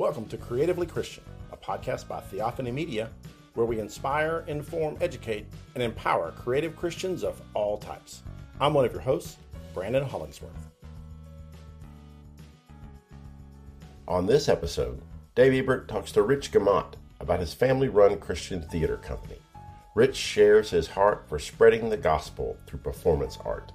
Welcome to Creatively Christian, a podcast by Theophany Media, where we inspire, inform, educate, and empower creative Christians of all types. I'm one of your hosts, Brandon Hollingsworth. On this episode, Dave Ebert talks to Rich Gamont about his family run Christian theater company. Rich shares his heart for spreading the gospel through performance art.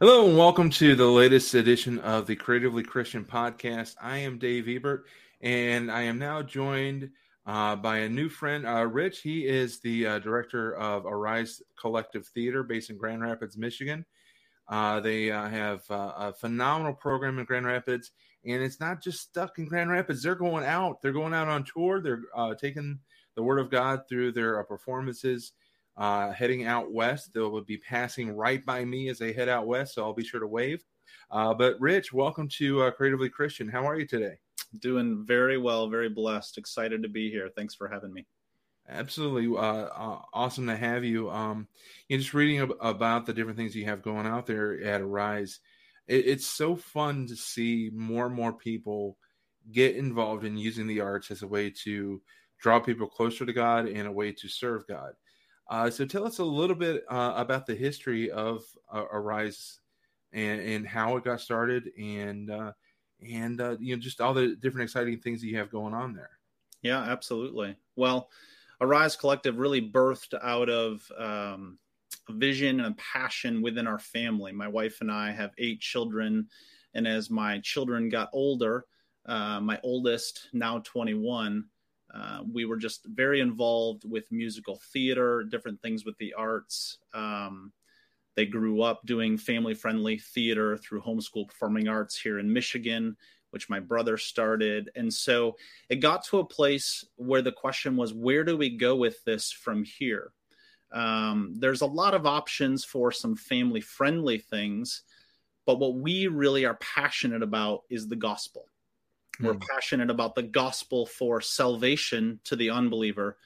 Hello, and welcome to the latest edition of the Creatively Christian podcast. I am Dave Ebert, and I am now joined uh, by a new friend, uh, Rich. He is the uh, director of Arise Collective Theater based in Grand Rapids, Michigan. Uh, they uh, have uh, a phenomenal program in Grand Rapids, and it's not just stuck in Grand Rapids. They're going out. They're going out on tour. They're taking the Word of God through their performances uh, heading out west. They'll be passing right by me as they head out west, so I'll be sure to wave. Uh, but Rich, welcome to uh, Creatively Christian. How are you today? Doing very well, very blessed. Excited to be here. Thanks for having me. Absolutely, uh, uh, awesome to have you. Um, you know, just reading ab- about the different things you have going out there at Arise, it, it's so fun to see more and more people get involved in using the arts as a way to draw people closer to God and a way to serve God. Uh, so tell us a little bit uh, about the history of uh, Arise and, and how it got started, and uh, and uh, you know just all the different exciting things that you have going on there. Yeah, absolutely. Well, Arise Collective really birthed out of um, a vision and a passion within our family. My wife and I have eight children, and as my children got older, uh, my oldest now 21 uh, we were just very involved with musical theater, different things with the arts. Um, they grew up doing family friendly theater through homeschool performing arts here in Michigan, which my brother started. And so it got to a place where the question was where do we go with this from here? Um, there's a lot of options for some family friendly things, but what we really are passionate about is the gospel. We're mm. passionate about the gospel for salvation to the unbeliever,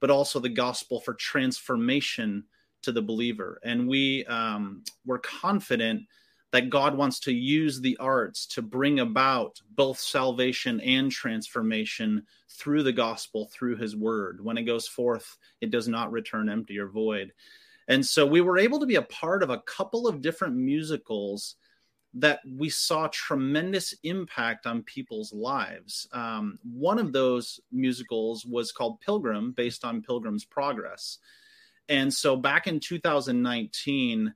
but also the gospel for transformation to the believer. And we um, we're confident that God wants to use the arts to bring about both salvation and transformation through the gospel, through His Word. When it goes forth, it does not return empty or void. And so we were able to be a part of a couple of different musicals that we saw tremendous impact on people's lives. Um, one of those musicals was called Pilgrim, based on Pilgrim's Progress. And so back in 2019,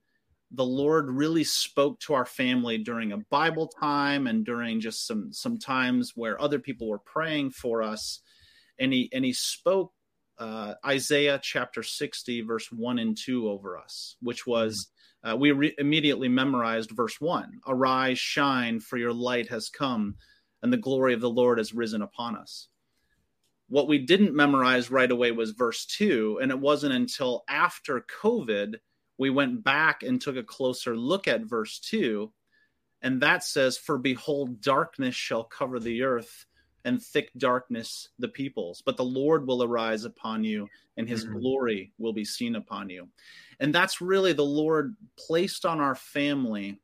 the Lord really spoke to our family during a Bible time and during just some some times where other people were praying for us. And he and he spoke uh, Isaiah chapter 60, verse 1 and 2 over us, which was uh, we re- immediately memorized verse 1 Arise, shine, for your light has come, and the glory of the Lord has risen upon us. What we didn't memorize right away was verse 2, and it wasn't until after COVID we went back and took a closer look at verse 2, and that says, For behold, darkness shall cover the earth and thick darkness the peoples. But the Lord will arise upon you, and his mm-hmm. glory will be seen upon you. And that's really the Lord placed on our family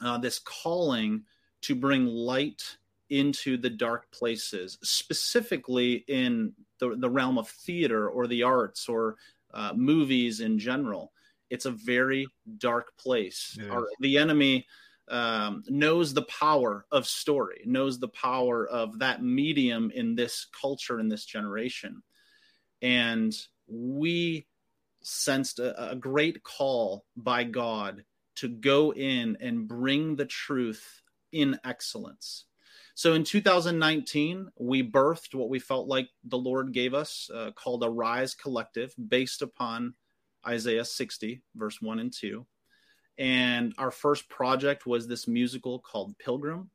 uh, this calling to bring light into the dark places, specifically in the, the realm of theater or the arts or uh, movies in general. It's a very dark place. Our, the enemy um, knows the power of story, knows the power of that medium in this culture, in this generation. And we sensed a, a great call by God to go in and bring the truth in excellence. So in 2019, we birthed what we felt like the Lord gave us, uh, called Arise Collective, based upon Isaiah 60, verse 1 and 2 and our first project was this musical called Pilgrim.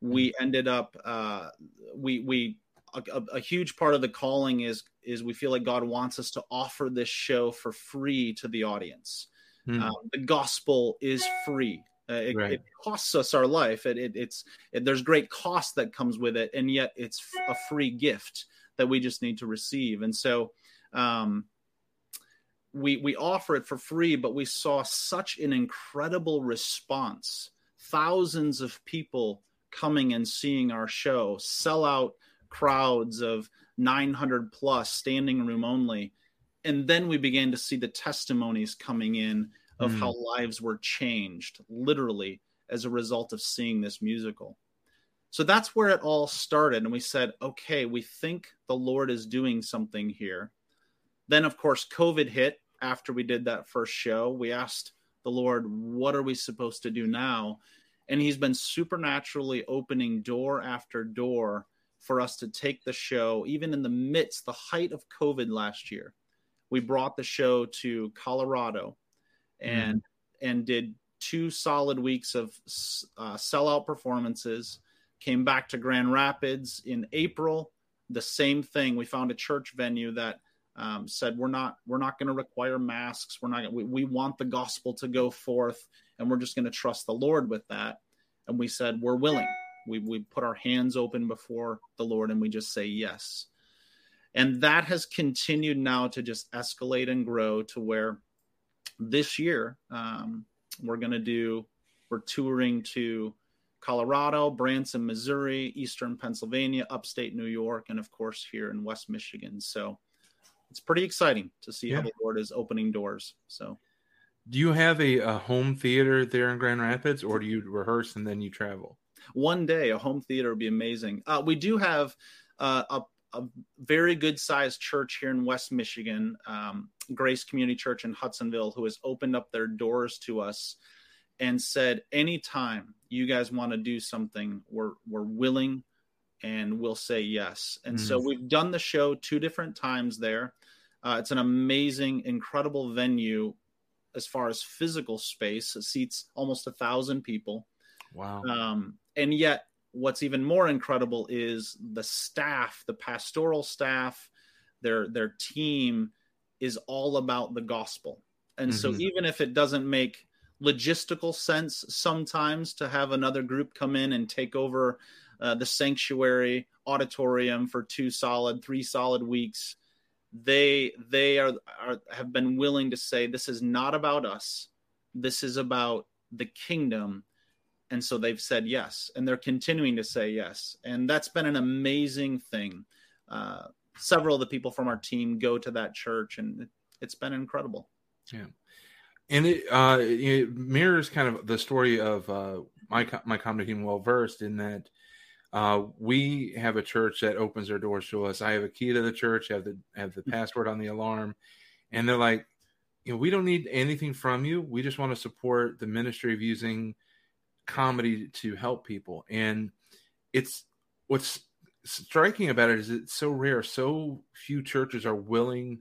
We mm-hmm. ended up uh, we we a, a, huge part of the calling is is we feel like God wants us to offer this show for free to the audience. Mm. Um, the gospel is free. Uh, it, right. it, costs us our life. It, it it's there's great cost that comes with it, and yet it's a free gift that we just need to receive. And so, um, we we offer it for free, but we saw such an incredible response thousands of people coming and seeing our show, sell out crowds of 900 plus, standing room only. And then we began to see the testimonies coming in of mm. how lives were changed, literally, as a result of seeing this musical. So that's where it all started. And we said, okay, we think the Lord is doing something here. Then, of course, COVID hit after we did that first show. We asked the Lord, what are we supposed to do now? And He's been supernaturally opening door after door for us to take the show, even in the midst, the height of COVID last year. We brought the show to Colorado and mm. and did two solid weeks of uh, sellout performances Came back to Grand Rapids in April. The same thing. We found a church venue that um, said we're not we're not going to require masks. We're not we, we want the gospel to go forth, and we're just going to trust the Lord with that. And we said we're willing. We we put our hands open before the Lord, and we just say yes. And that has continued now to just escalate and grow to where this year um, we're going to do we're touring to Colorado, Branson, Missouri, Eastern Pennsylvania, upstate New York, and of course here in West Michigan. So it's pretty exciting to see yeah. how the Lord is opening doors. So, do you have a, a, home theater there in Grand Rapids, or do you rehearse and then you travel? One day, a home theater would be amazing. Uh, we do have uh, a, a, very good sized church here in West Michigan, um, Grace Community Church in Hudsonville, who has opened up their doors to us and said, anytime you guys want to do something, we're we're willing and we'll say yes. And mm-hmm. so we've done the show two different times there. Uh, it's an amazing, incredible venue as far as physical space. It seats almost a thousand people. Wow. Um, and yet, what's even more incredible is the staff, the pastoral staff, their their team is all about the gospel. And mm-hmm. so even if it doesn't make logistical sense sometimes to have another group come in and take over uh, the sanctuary auditorium for two solid, three solid weeks. They they are, are have been willing to say this is not about us. This is about the kingdom. And so they've said yes, and they're continuing to say yes. And that's been an amazing thing. Uh, several of the people from our team go to that church, and it's been incredible. Yeah and it, uh, it mirrors kind of the story of uh, my my comedy team, well versed in that uh, we have a church that opens their doors to us. I have a key to the church, have the have the password on the alarm, and they're like, you know, we don't need anything from you. We just want to support the ministry of using comedy to help people. And it's what's striking about it is it's so rare. So few churches are willing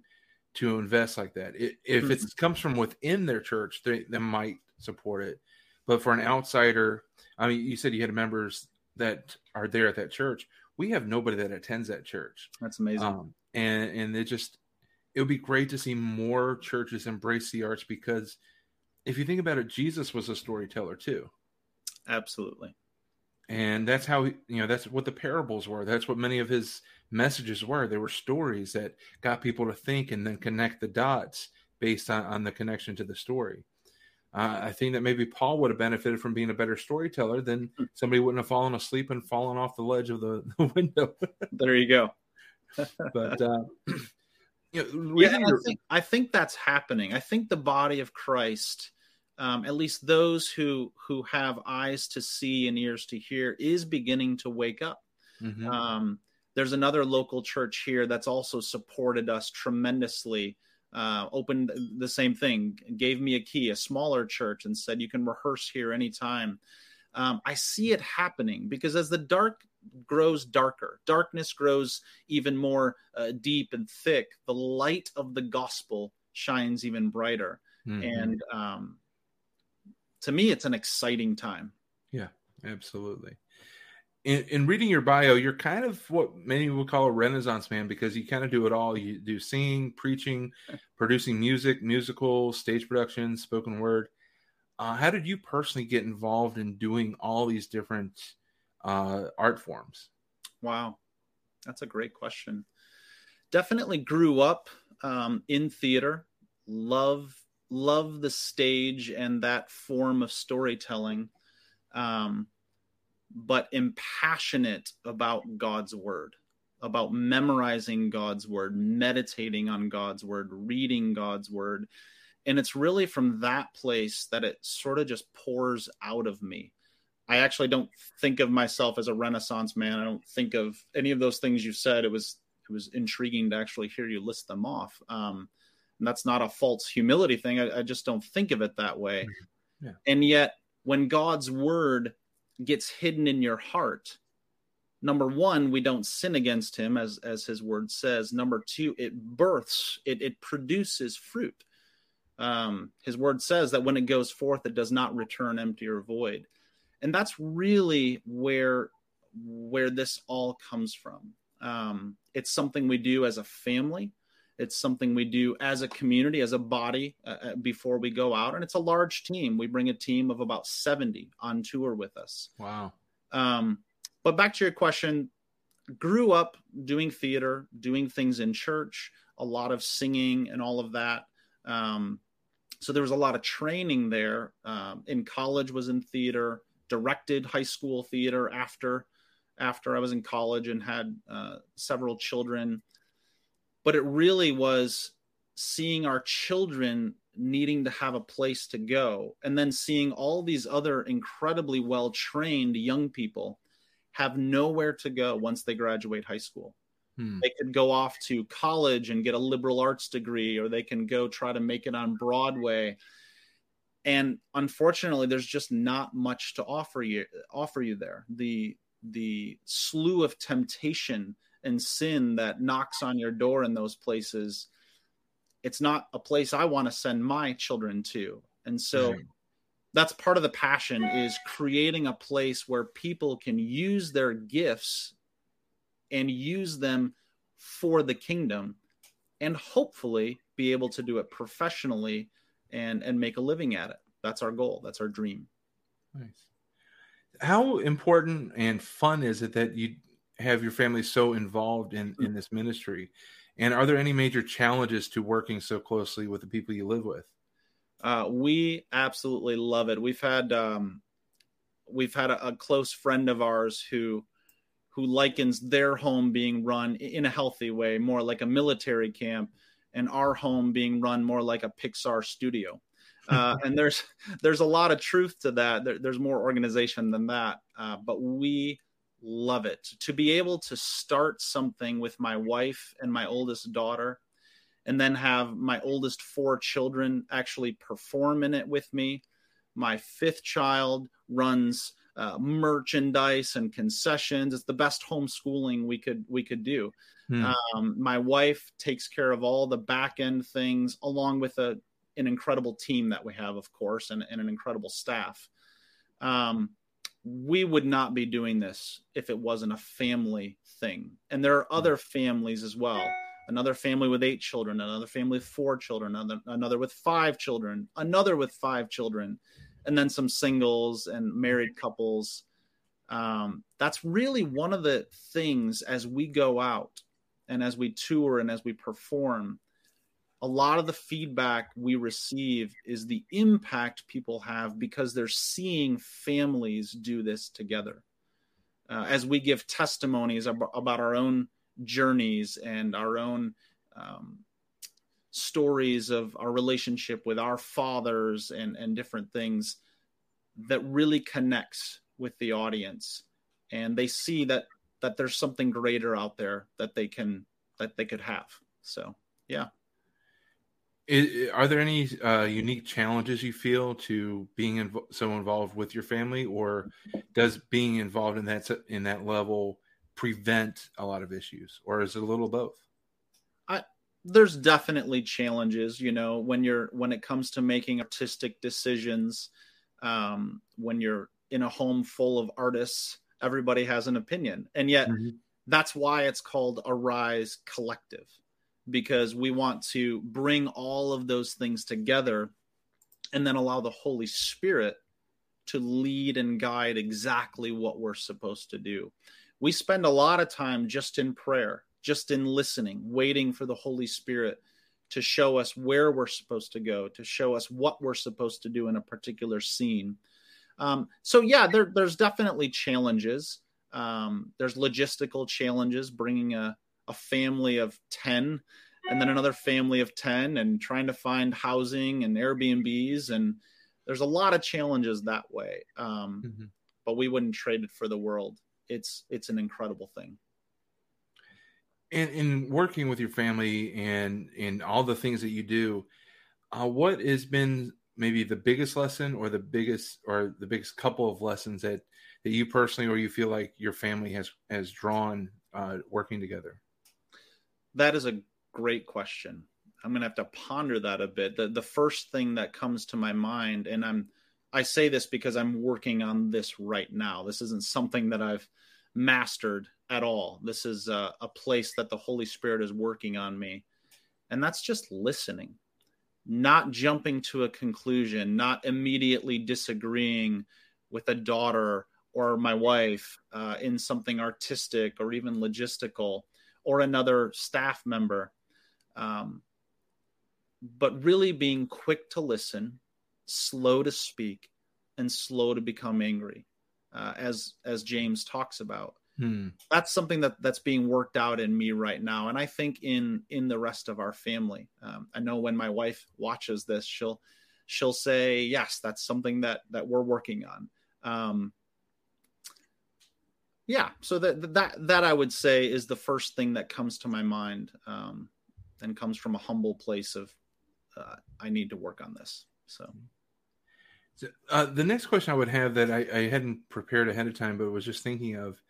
to invest like that. It, if mm-hmm. it comes from within their church, they, they might support it. But for an outsider, I mean, you said you had members that are there at that church. We have nobody that attends that church. That's amazing. Um, and and it just it would be great to see more churches embrace the arts because if you think about it, Jesus was a storyteller too. Absolutely. And that's how you know that's what the parables were. That's what many of his messages were. They were stories that got people to think and then connect the dots based on, on the connection to the story. Uh, I think that maybe Paul would have benefited from being a better storyteller than hmm. somebody wouldn't have fallen asleep and fallen off the ledge of the, the window. there you go. but uh, you know, yeah, I think, I think that's happening. I think the body of Christ, um, at least those who who have eyes to see and ears to hear, is beginning to wake up. Mm-hmm. Um, there's another local church here that's also supported us tremendously. Uh, opened the same thing, gave me a key, a smaller church, and said you can rehearse here anytime. Um, I see it happening because as the dark grows darker, darkness grows even more uh, deep and thick. The light of the gospel shines even brighter, mm-hmm. and um, to me, it's an exciting time. Yeah, absolutely in, in, reading your bio, you're kind of what many would call a renaissance man because you kind of do it all. You do singing, preaching, producing music, musical, stage production, spoken word. Uh, how did you personally get involved in doing all these different uh, art forms? Wow, that's a great question. Definitely grew up um, in theater. Love love the stage and that form of storytelling um, but impassionate about God's word, about memorizing God's word, meditating on God's word, reading God's word. And it's really from that place that it sort of just pours out of me. I actually don't think of myself as a renaissance man. I don't think of any of those things you said. It was it was intriguing to actually hear you list them off. Um, and that's not a false humility thing. I, I just don't think of it that way. Yeah. And yet, when God's word gets hidden in your heart, number one, we don't sin against Him, as as His word says. Number two, it births, it it produces fruit. Um, his word says that when it goes forth, it does not return empty or void, and that's really where where this all comes from. Um, it's something we do as a family. It's something we do as a community, as a body uh, uh, before we go out. And it's a large team. We bring a team of about 70 on tour with us. Wow. Um, but back to your question, grew up doing theater, doing things in church, a lot of singing and all of that. Um, so there was a lot of training there. Um, in college was in theater, directed high school theater after after I was in college and had uh, several children but it really was seeing our children needing to have a place to go and then seeing all these other incredibly well trained young people have nowhere to go once they graduate high school. Hmm. they could go off to college and get a liberal arts degree or they can go try to make it on broadway. And unfortunately there's just not much to offer you offer you there. The the slew of temptation and sin that knocks on your door in those places it's not a place i want to send my children to. And so that's part of the passion is creating a place where people can use their gifts and use them for the kingdom and hopefully be able to do it professionally and and make a living at it. That's our goal. That's our dream. Nice. How important and fun is it that you have your family so involved in in this ministry? And are there any major challenges to working so closely with the people you live with? Uh, we absolutely love it. We've had um, we've had a, a, close friend of ours who who likens their home being run in a healthy way more like a military camp and our home being run more like a pixar studio. Uh, and there's there's a lot of truth to that. There, there's more organization than that. Uh, but we love it. To be able to start something with my wife and my oldest daughter and then have my oldest four children actually perform in it with me. My fifth child runs uh, merchandise and concessions. It's the best homeschooling we could we could do. Hmm. um, my wife takes care of all the back end things along with a an incredible team that we have of course and, and an incredible staff. Um, we would not be doing this if it wasn't a family thing. And there are other families as well. Another family with eight children, another family with four children, another, another with five children, another with five children, and then some singles and married couples. Um, that's really one of the things as we go out and as we tour and as we perform a lot of the feedback we receive is the impact people have because they're seeing families do this together. Uh, as we give testimonies ab- about our own journeys and our own um, stories of our relationship with our fathers and, and different things that really connects with the audience. And they see that that there's something greater out there that they can that they could have. So yeah is, are there any uh, unique challenges you feel to being inv- so involved with your family, or does being involved in that in that level prevent a lot of issues, or is it a little both? I, there's definitely challenges, you know, when you're when it comes to making artistic decisions. Um, when you're in a home full of artists, everybody has an opinion, and yet mm-hmm. that's why it's called Arise Collective because we want to bring all of those things together and then allow the Holy Spirit to lead and guide exactly what we're supposed to do. We spend a lot of time just in prayer, just in listening, waiting for the Holy Spirit to show us where we're supposed to go, to show us what we're supposed to do in a particular scene. Um, so yeah, there, there's definitely challenges. Um, there's logistical challenges bringing a, a family of 10 and then another family of 10 and trying to find housing and Airbnbs. And there's a lot of challenges that way. Um, mm-hmm. But we wouldn't trade it for the world. It's, it's an incredible thing. And in working with your family and in all the things that you do, uh, what has been maybe the biggest lesson or the biggest or the biggest couple of lessons that that you personally or you feel like your family has has drawn uh, working together? That is a great question. I'm gonna have to ponder that a bit. The the first thing that comes to my mind, and I'm I say this because I'm working on this right now. This isn't something that I've mastered at all. This is a, a place that the Holy Spirit is working on me, and that's just listening not jumping to a conclusion, not immediately disagreeing with a daughter or my wife uh, in something artistic or even logistical or another staff member. Um, but really being quick to listen, slow to speak, and slow to become angry, uh, as as James talks about. Hmm. That's something that that's being worked out in me right now, and I think in in the rest of our family. Um, I know when my wife watches this, she'll she'll say, "Yes, that's something that that we're working on." Um, yeah, so that that that I would say is the first thing that comes to my mind, um, and comes from a humble place of uh, I need to work on this. So. so uh, the next question I would have that I, I hadn't prepared ahead of time, but was just thinking of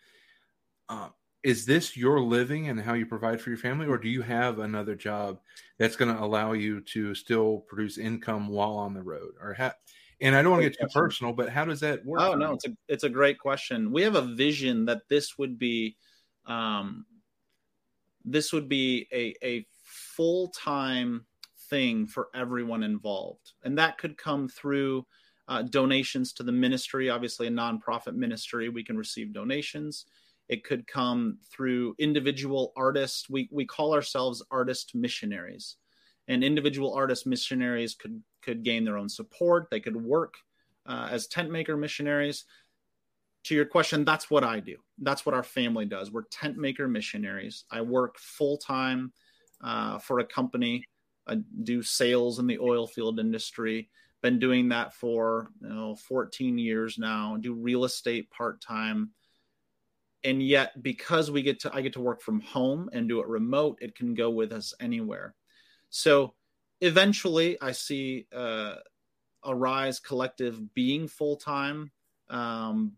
uh, is this your living and how you provide for your family, or do you have another job that's going to allow you to still produce income while on the road? Or how, and I don't want to get too personal, but how does that work? Oh no, it's a it's a great question. We have a vision that this would be, um, this would be a a full time thing for everyone involved, and that could come through uh, donations to the ministry. Obviously, a nonprofit ministry, we can receive donations. It could come through individual artists. We, we call ourselves artist missionaries. And individual artist missionaries could, could gain their own support. They could work uh, as tent maker missionaries. To your question, that's what I do. That's what our family does. We're tent maker missionaries. I work full time uh, for a company. I do sales in the oil field industry. Been doing that for you know, 14 years now. Do real estate part time and yet because we get to i get to work from home and do it remote it can go with us anywhere so eventually i see uh, rise collective being full-time um,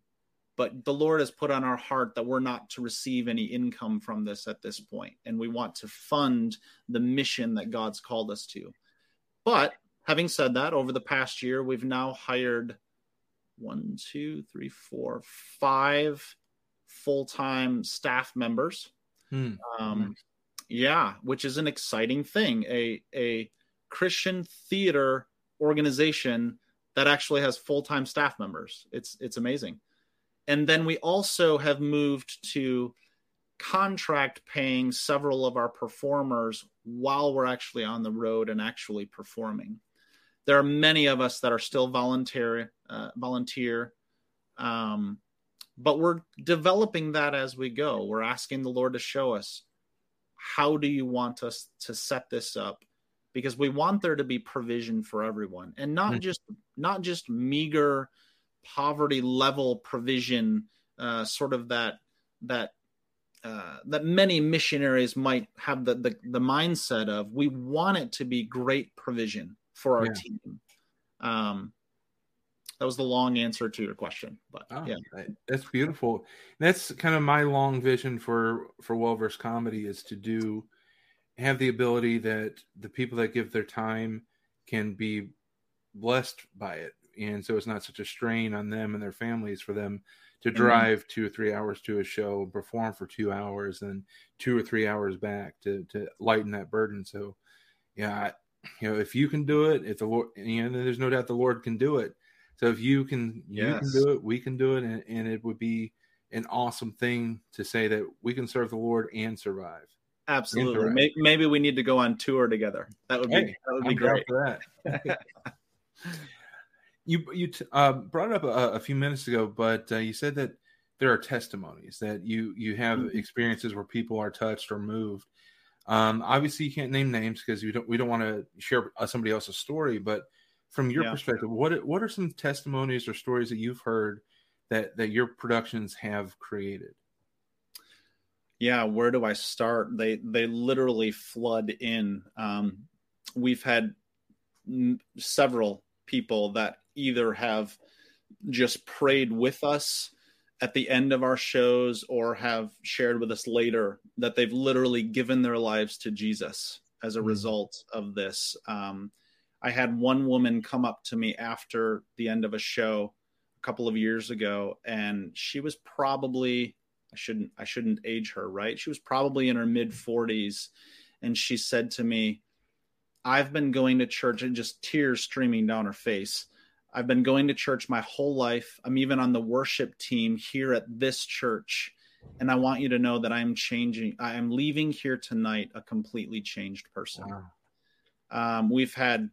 but the lord has put on our heart that we're not to receive any income from this at this point and we want to fund the mission that god's called us to but having said that over the past year we've now hired one two three four five full time staff members. Hmm. Um, yeah, which is an exciting thing. A a Christian theater organization that actually has full time staff members. It's it's amazing. And then we also have moved to contract paying several of our performers while we're actually on the road and actually performing. There are many of us that are still volunteer uh, volunteer um, but we're developing that as we go we're asking the lord to show us how do you want us to set this up because we want there to be provision for everyone and not mm-hmm. just not just meager poverty level provision uh, sort of that that uh, that many missionaries might have the, the, the mindset of we want it to be great provision for our yeah. team um, that was the long answer to your question but oh, yeah that's beautiful that's kind of my long vision for for well-versed comedy is to do have the ability that the people that give their time can be blessed by it and so it's not such a strain on them and their families for them to mm-hmm. drive mm-hmm. two or three hours to a show perform for two hours and two or three hours back to to lighten that burden so yeah I, you know if you can do it if the lord you know there's no doubt the lord can do it so if you can, yes. you can do it, we can do it, and, and it would be an awesome thing to say that we can serve the Lord and survive. Absolutely. Maybe, maybe, we need to go on tour together. That would be hey, that would be I'm great. For that. You you t- uh, brought up a, a, few minutes ago, but uh, you said that there are testimonies that you you have mm-hmm. experiences where people are touched or moved. Um, obviously, you can't name names because we don't we don't want to share uh, somebody else's story. But from your yeah. perspective, what what are some testimonies or stories that you've heard that that your productions have created? Yeah, where do I start? They they literally flood in. Um, we've had several people that either have just prayed with us at the end of our shows or have shared with us later that they've literally given their lives to Jesus as a mm-hmm. result of this. Um, I had one woman come up to me after the end of a show a couple of years ago, and she was probably I shouldn't I shouldn't age her, right? She was probably in her mid 40s, and she said to me, "I've been going to church and just tears streaming down her face." I've been going to church my whole life. I'm even on the worship team here at this church. And I want you to know that I'm changing. I am leaving here tonight a completely changed person. Wow. Um, we've had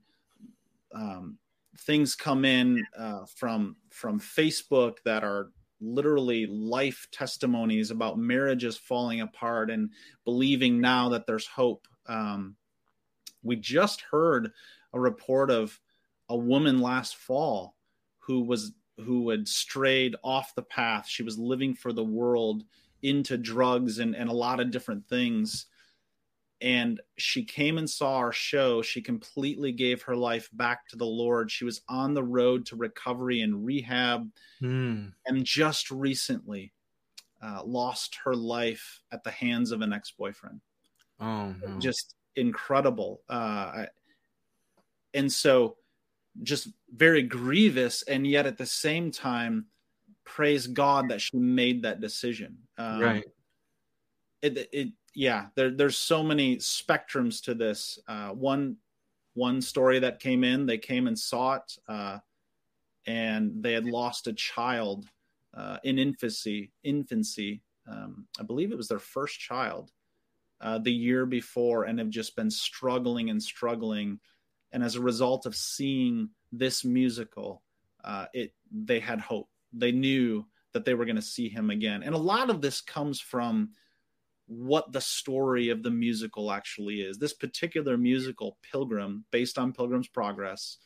um, things come in uh, from from Facebook that are literally life testimonies about marriages falling apart and believing now that there's hope. Um, we just heard a report of a woman last fall who was who had strayed off the path. She was living for the world into drugs and, and a lot of different things. And she came and saw our show. She completely gave her life back to the Lord. She was on the road to recovery and rehab. Mm. And just recently uh, lost her life at the hands of an ex boyfriend. Oh, no. Just incredible. Uh, and so just very grievous and yet at the same time praise god that she made that decision um, right it, it yeah there, there's so many spectrums to this. Uh, one one story that came in they came and saw it uh, and they had lost a child uh, in infancy infancy um, i believe it was their first child uh, the year before and have just been struggling and struggling. And as a result of seeing this musical, uh, it they had hope. They knew that they were going to see him again, and a lot of this comes from what the story of the musical actually is. This particular musical, Pilgrim, based on Pilgrim's Progress,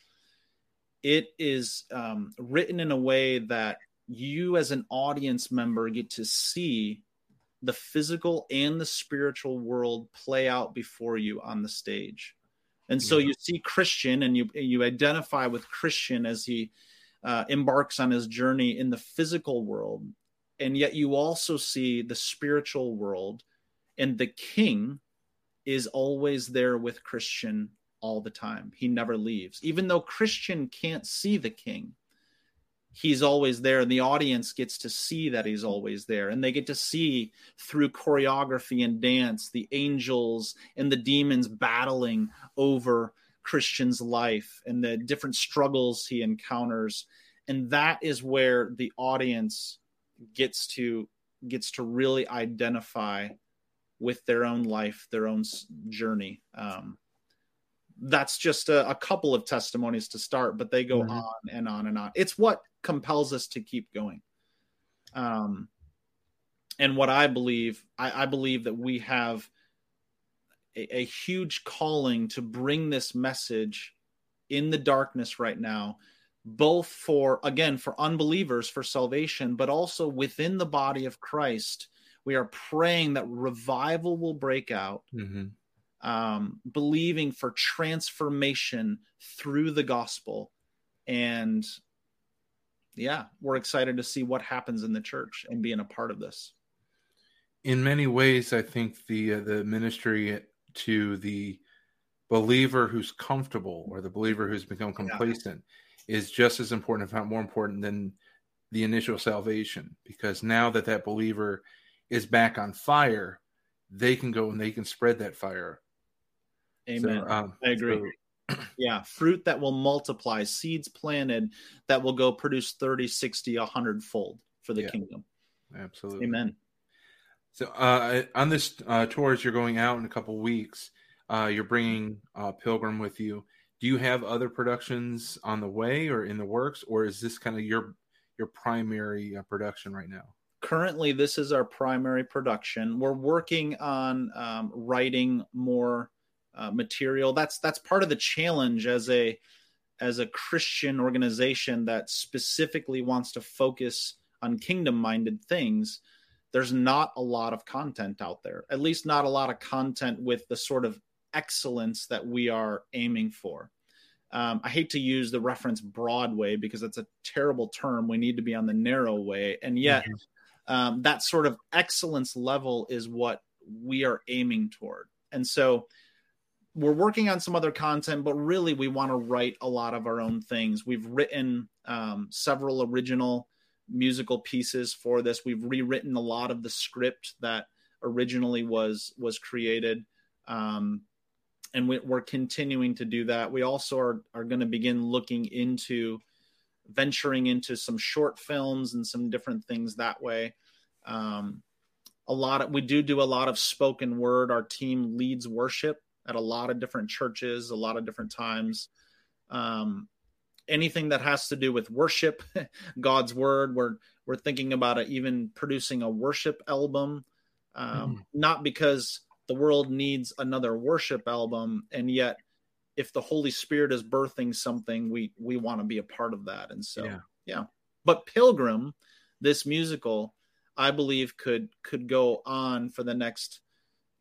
it is um, written in a way that you, as an audience member, get to see the physical and the spiritual world play out before you on the stage. And so you see Christian and you you identify with Christian as he uh, embarks on his journey in the physical world, and yet you also see the spiritual world, and the King is always there with Christian all the time. He never leaves, even though Christian can't see the King he's always there and the audience gets to see that he's always there and they get to see through choreography and dance the angels and the demons battling over christian's life and the different struggles he encounters and that is where the audience gets to gets to really identify with their own life their own journey um, that's just a, a, couple of testimonies to start, but they go mm-hmm. on and on and on. It's what compels us to keep going. Um, and what I believe, I, I believe that we have a, a huge calling to bring this message in the darkness right now, both for, again, for unbelievers for salvation, but also within the body of Christ. We are praying that revival will break out. Mm-hmm um, believing for transformation through the gospel. And yeah, we're excited to see what happens in the church and being a part of this. In many ways, I think the uh, the ministry to the believer who's comfortable or the believer who's become complacent yeah. is just as important, if not more important, than the initial salvation. Because now that that believer is back on fire, they can go and they can spread that fire Amen. So, um, I agree. So, yeah, fruit that will multiply, seeds planted that will go produce 30, 60, 100 fold for the yeah, kingdom. Absolutely. Amen. So, uh, on this uh, tour, as you're going out in a couple weeks, uh, you're bringing uh, Pilgrim with you. do you have other productions on the way or in the works, or is this kind of your your primary uh, production right now? Currently, this is our primary production. We're working on um, writing more uh, material. That's that's part of the challenge as a as a Christian organization that specifically wants to focus on kingdom minded things. There's not a lot of content out there, at least not a lot of content with the sort of excellence that we are aiming for. Um, I hate to use the reference Broadway because it's a terrible term. We need to be on the narrow way. And yet, mm-hmm. Um, that sort of excellence level is what we are aiming toward. And so, we're working on some other content, but really, we want to write a lot of our own things. We've written um, several original musical pieces for this. We've rewritten a lot of the script that originally was was created. Um, and we, are continuing to do that. We also are, are going to begin looking into venturing into some short films and some different things that way. Um, a lot of we do do a lot of spoken word. Our team leads worship at a lot of different churches, a lot of different times. Um, anything that has to do with worship, God's word, we're we're thinking about it, even producing a worship album. Um, mm. Not because the world needs another worship album and yet if the holy spirit is birthing something we we want to be a part of that. And so yeah. yeah. But pilgrim this musical i believe could could go on for the next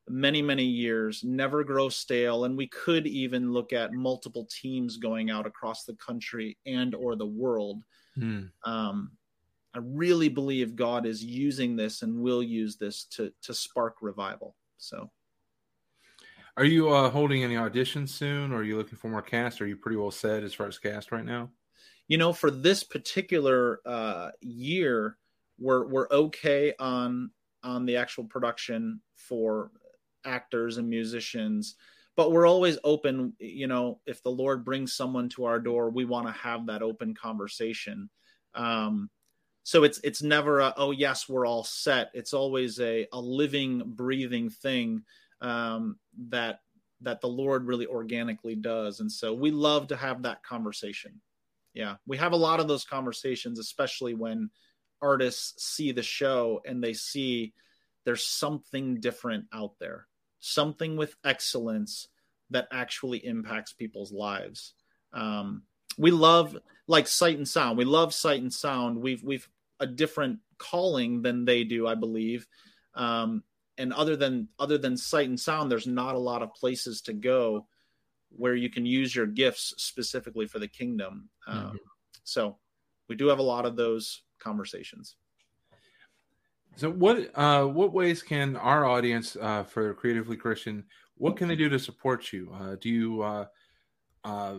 many many years never grow stale. And we could even look at multiple teams going out across the country and or the world. Mm. um, i really believe god is using this and will use this to to spark revival. So are you uh, holding any auditions soon, or are you looking for more cast? Are you pretty well set as far as cast right now? You know, for this particular uh, year, we're we're okay on on the actual production for actors and musicians, but we're always open. You know, if the Lord brings someone to our door, we want to have that open conversation. Um, so it's it's never a oh yes we're all set. It's always a a living, breathing thing um, that that the Lord really organically does. And so we love to have that conversation. Yeah, we have a lot of those conversations, especially when artists see the show and they see there's something different out there, something with excellence that actually impacts people's lives. Um, we love like sight and sound. We love sight and sound. We've we've a different calling than they do, I believe. Um, and other than other than sight and sound there's not a lot of places to go where you can use your gifts specifically for the kingdom. Um, mm-hmm. so we do have a lot of those conversations. So what uh, what ways can our audience uh, for creatively christian what can they do to support you? Uh, do you uh, uh,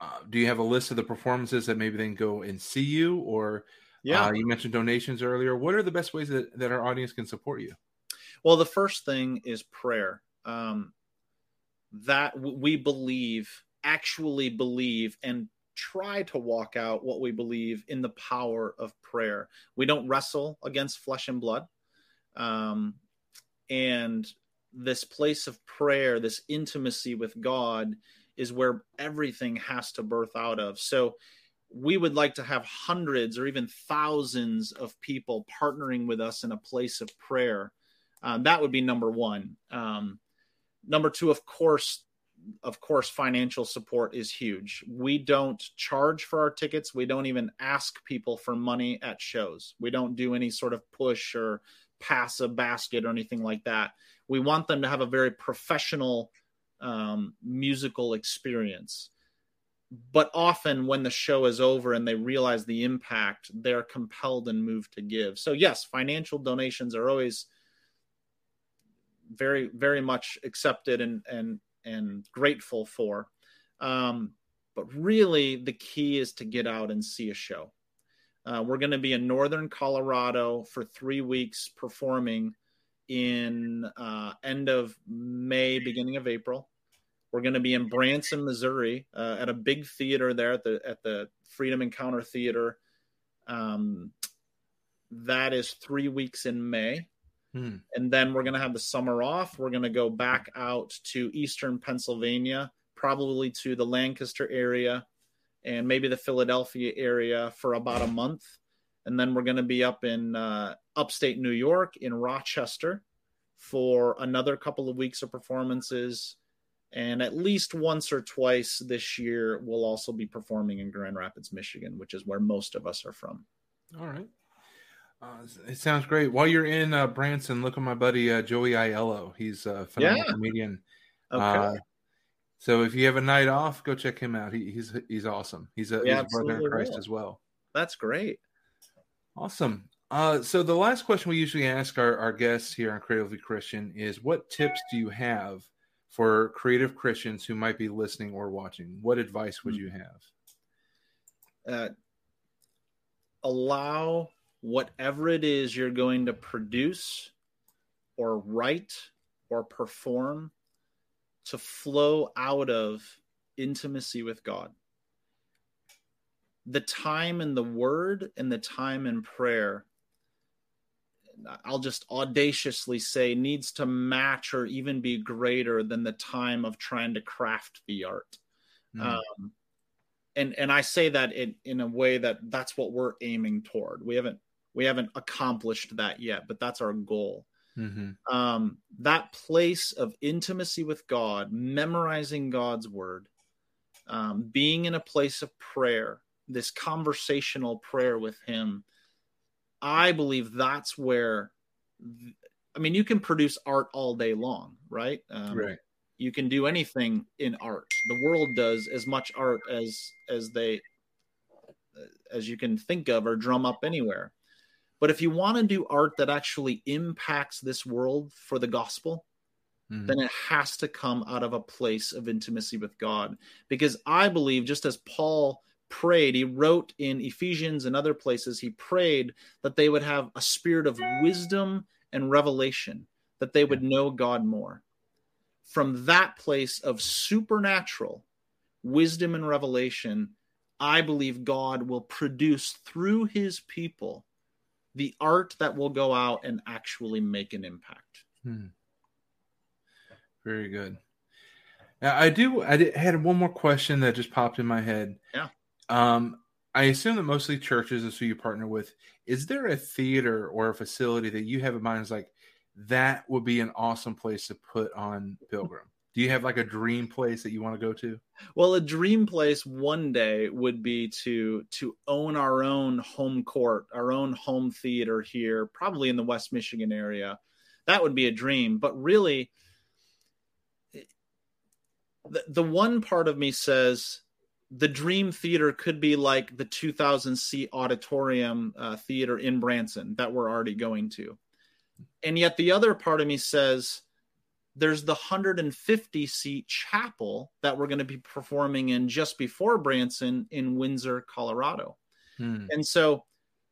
uh, do you have a list of the performances that maybe they can go and see you? Or yeah. you mentioned donations earlier. What are the best ways that, that our audience can support you well, the first thing is prayer. Um, that we believe, actually believe, and try to walk out what we believe in the power of prayer. We don't wrestle against flesh and blood. Um, and this place of prayer, this intimacy with God, is where everything has to birth out of. So we would like to have hundreds or even thousands of people partnering with us in a place of prayer um, that would be number one. Um, number two, of course, of course, financial support is huge. We don't charge for our tickets. We don't even ask people for money at shows. We don't do any sort of push or pass a basket or anything like that. We want them to have a very professional um, musical experience. But often, when the show is over and they realize the impact, they're compelled and moved to give. So, yes, financial donations are always very very much accepted and and and grateful for. Um, but really, the key is to get out and see a show. Uh, we're going to be in northern Colorado for three weeks performing in uh, end of May, beginning of April. We're going to be in Branson, Missouri, uh, at a big theater there at the at the Freedom Encounter Theater. Um, that is three weeks in May. Hmm. And then we're going to have the summer off. We're going to go back out to Eastern Pennsylvania, probably to the Lancaster area and maybe the Philadelphia area for about a month. And then we're going to be up in uh, upstate New York in Rochester for another couple of weeks of performances. And at least once or twice this year, we'll also be performing in Grand Rapids, Michigan, which is where most of us are from. All right. Uh, it sounds great. While you're in uh, Branson, look at my buddy uh, Joey Aiello. He's a phenomenal yeah. comedian. Okay. Uh, so if you have a night off, go check him out. He, he's he's awesome. He's a, yeah, he's a brother in Christ will. as well. That's great. Awesome. Uh, so the last question we usually ask our, our guests here on Creatively Christian is, what tips do you have for creative Christians who might be listening or watching? What advice would hmm. you have? Uh, allow whatever it is you're going to produce or write or perform to flow out of intimacy with God. The time in the word and the time in prayer, I'll just audaciously say, needs to match or even be greater than the time of trying to craft the art. Mm. Um, and and I say that in, in a way that that's what we're aiming toward. We haven't we haven't accomplished that yet, but that's our goal. Mm-hmm. Um, that place of intimacy with God, memorizing God's word, um, being in a place of prayer, this conversational prayer with Him, I believe that's where. I mean, you can produce art all day long, right? Um, right. You can do anything in art. The world does as much art as as they as you can think of or drum up anywhere. But if you want to do art that actually impacts this world for the gospel, mm-hmm. then it has to come out of a place of intimacy with God. Because I believe, just as Paul prayed, he wrote in Ephesians and other places, he prayed that they would have a spirit of wisdom and revelation, that they would know God more. From that place of supernatural wisdom and revelation, I believe God will produce through his people the art that will go out and actually make an impact. Hmm. Very good. Now, I do. I did, had one more question that just popped in my head. Yeah. Um, I assume that mostly churches is who you partner with. Is there a theater or a facility that you have in mind? Is like that would be an awesome place to put on Pilgrim. Do you have like a dream place that you want to go to? Well, a dream place one day would be to to own our own home court, our own home theater here, probably in the West Michigan area. That would be a dream, but really the, the one part of me says the dream theater could be like the 2000 seat auditorium uh, theater in Branson that we're already going to. And yet the other part of me says there's the 150 seat chapel that we're going to be performing in just before Branson in Windsor, Colorado. Hmm. And so,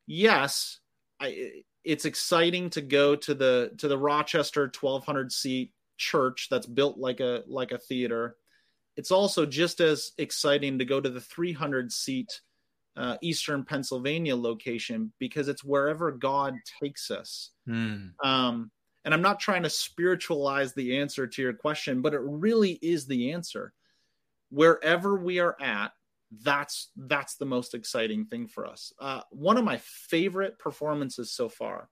yes, I, it's exciting to go to the to the Rochester 1200 seat church that's built like a like a theater. It's also just as exciting to go to the 300 seat uh, Eastern Pennsylvania location because it's wherever God takes us. Hmm. Um, and I'm not trying to spiritualize the answer to your question, but it really is the answer. Wherever we are at, that's that's the most exciting thing for us. Uh, one of my favorite performances so far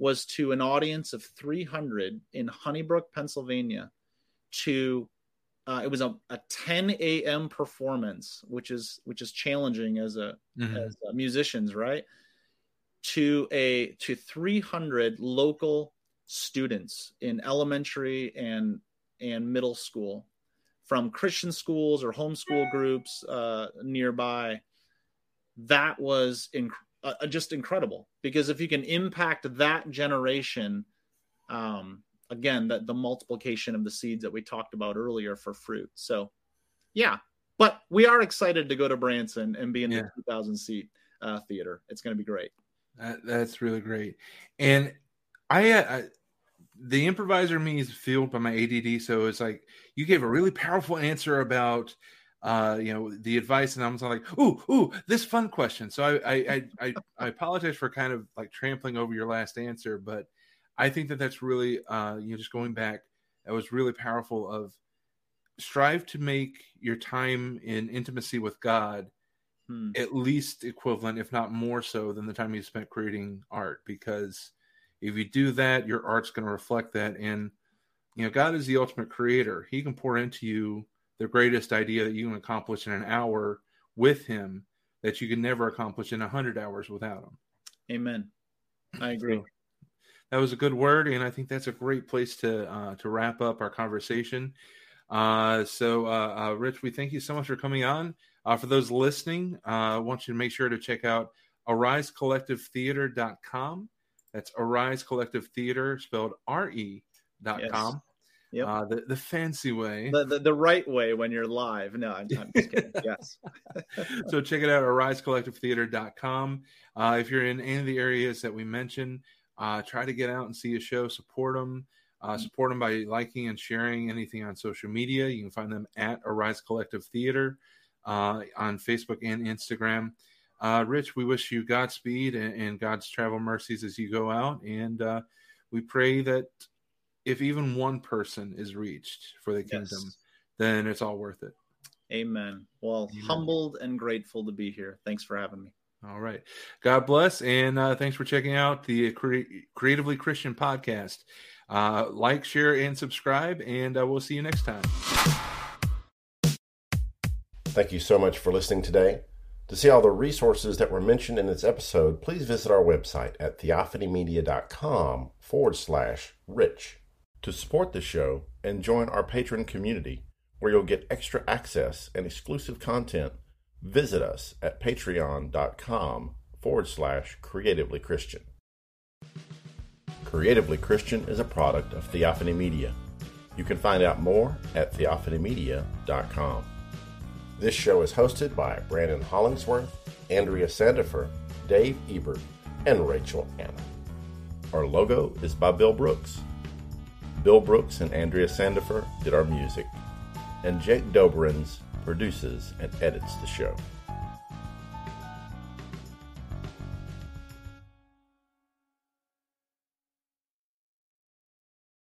was to an audience of 300 in Honeybrook, Pennsylvania. To uh, it was a, a 10 a.m. performance, which is which is challenging as a mm-hmm. as a musicians, right? To a to 300 local students in elementary and and middle school from Christian schools or homeschool groups uh, nearby. That was inc- uh, just incredible because if you can impact that generation, um, again, that the multiplication of the seeds that we talked about earlier for fruit. So, yeah, but we are excited to go to Branson and be in yeah. the 2,000 seat uh, theater. It's going to be great. That, that's really great. And I, I the improviser me is fueled by my ADD. So it's like you gave a really powerful answer about uh, you know, the advice, and I was like, "Ooh, ooh, this fun question." So I, I, I, I, apologize for kind of like trampling over your last answer, but I think that that's really, uh, you know, just going back, that was really powerful of strive to make your time in intimacy with God hmm. at least equivalent, if not more so, than the time you spent creating art. Because if you do that, your art's going to reflect that. And you know, God is the ultimate creator. He can pour into you the greatest idea that you can accomplish in an hour with Him that you can never accomplish in a hundred hours without Him. Amen. I agree. So, that was a good word, and I think that's a great place to uh, to wrap up our conversation. Uh, so, uh, uh, Rich, we thank you so much for coming on. Uh, for those listening, uh, I want you to make sure to check out arisecollectivetheater.com. That's Arise Collective Theater, spelled R E dot yes. com. Yep. Uh, the, the fancy way. The, the, the, right way when you're live. No, I'm, I'm just kidding. yes. so check it out, arisecollectivetheater.com. Uh, if you're in any of the areas that we mentioned, uh, try to get out and see a show, support them. Uh, support them by liking and sharing anything on social media. You can find them at Arise Collective Theater uh, on Facebook and Instagram. Uh, Rich, we wish you Godspeed and, and, God's travel mercies as you go out. And uh, we pray that if even one person is reached for the kingdom, yes. then it's all worth it. Amen. Well, Amen. humbled and grateful to be here. Thanks for having me. All right. God bless. And uh, thanks for checking out the Cre- Creatively Christian podcast. Uh, like, share, and subscribe, and uh, we'll see you next time. Thank you so much for listening today. To see all the resources that were mentioned in this episode, please visit our website at theophanymedia.com forward slash rich. To support the show and join our patron community, where you'll get extra access and exclusive content, visit us at patreon.com forward slash creatively Christian. Creatively Christian is a product of Theophany Media. You can find out more at theophanymedia.com. This show is hosted by Brandon Hollingsworth, Andrea Sandifer, Dave Ebert, and Rachel Anna. Our logo is by Bill Brooks. Bill Brooks and Andrea Sandifer did our music, and Jake Dobrins produces and edits the show.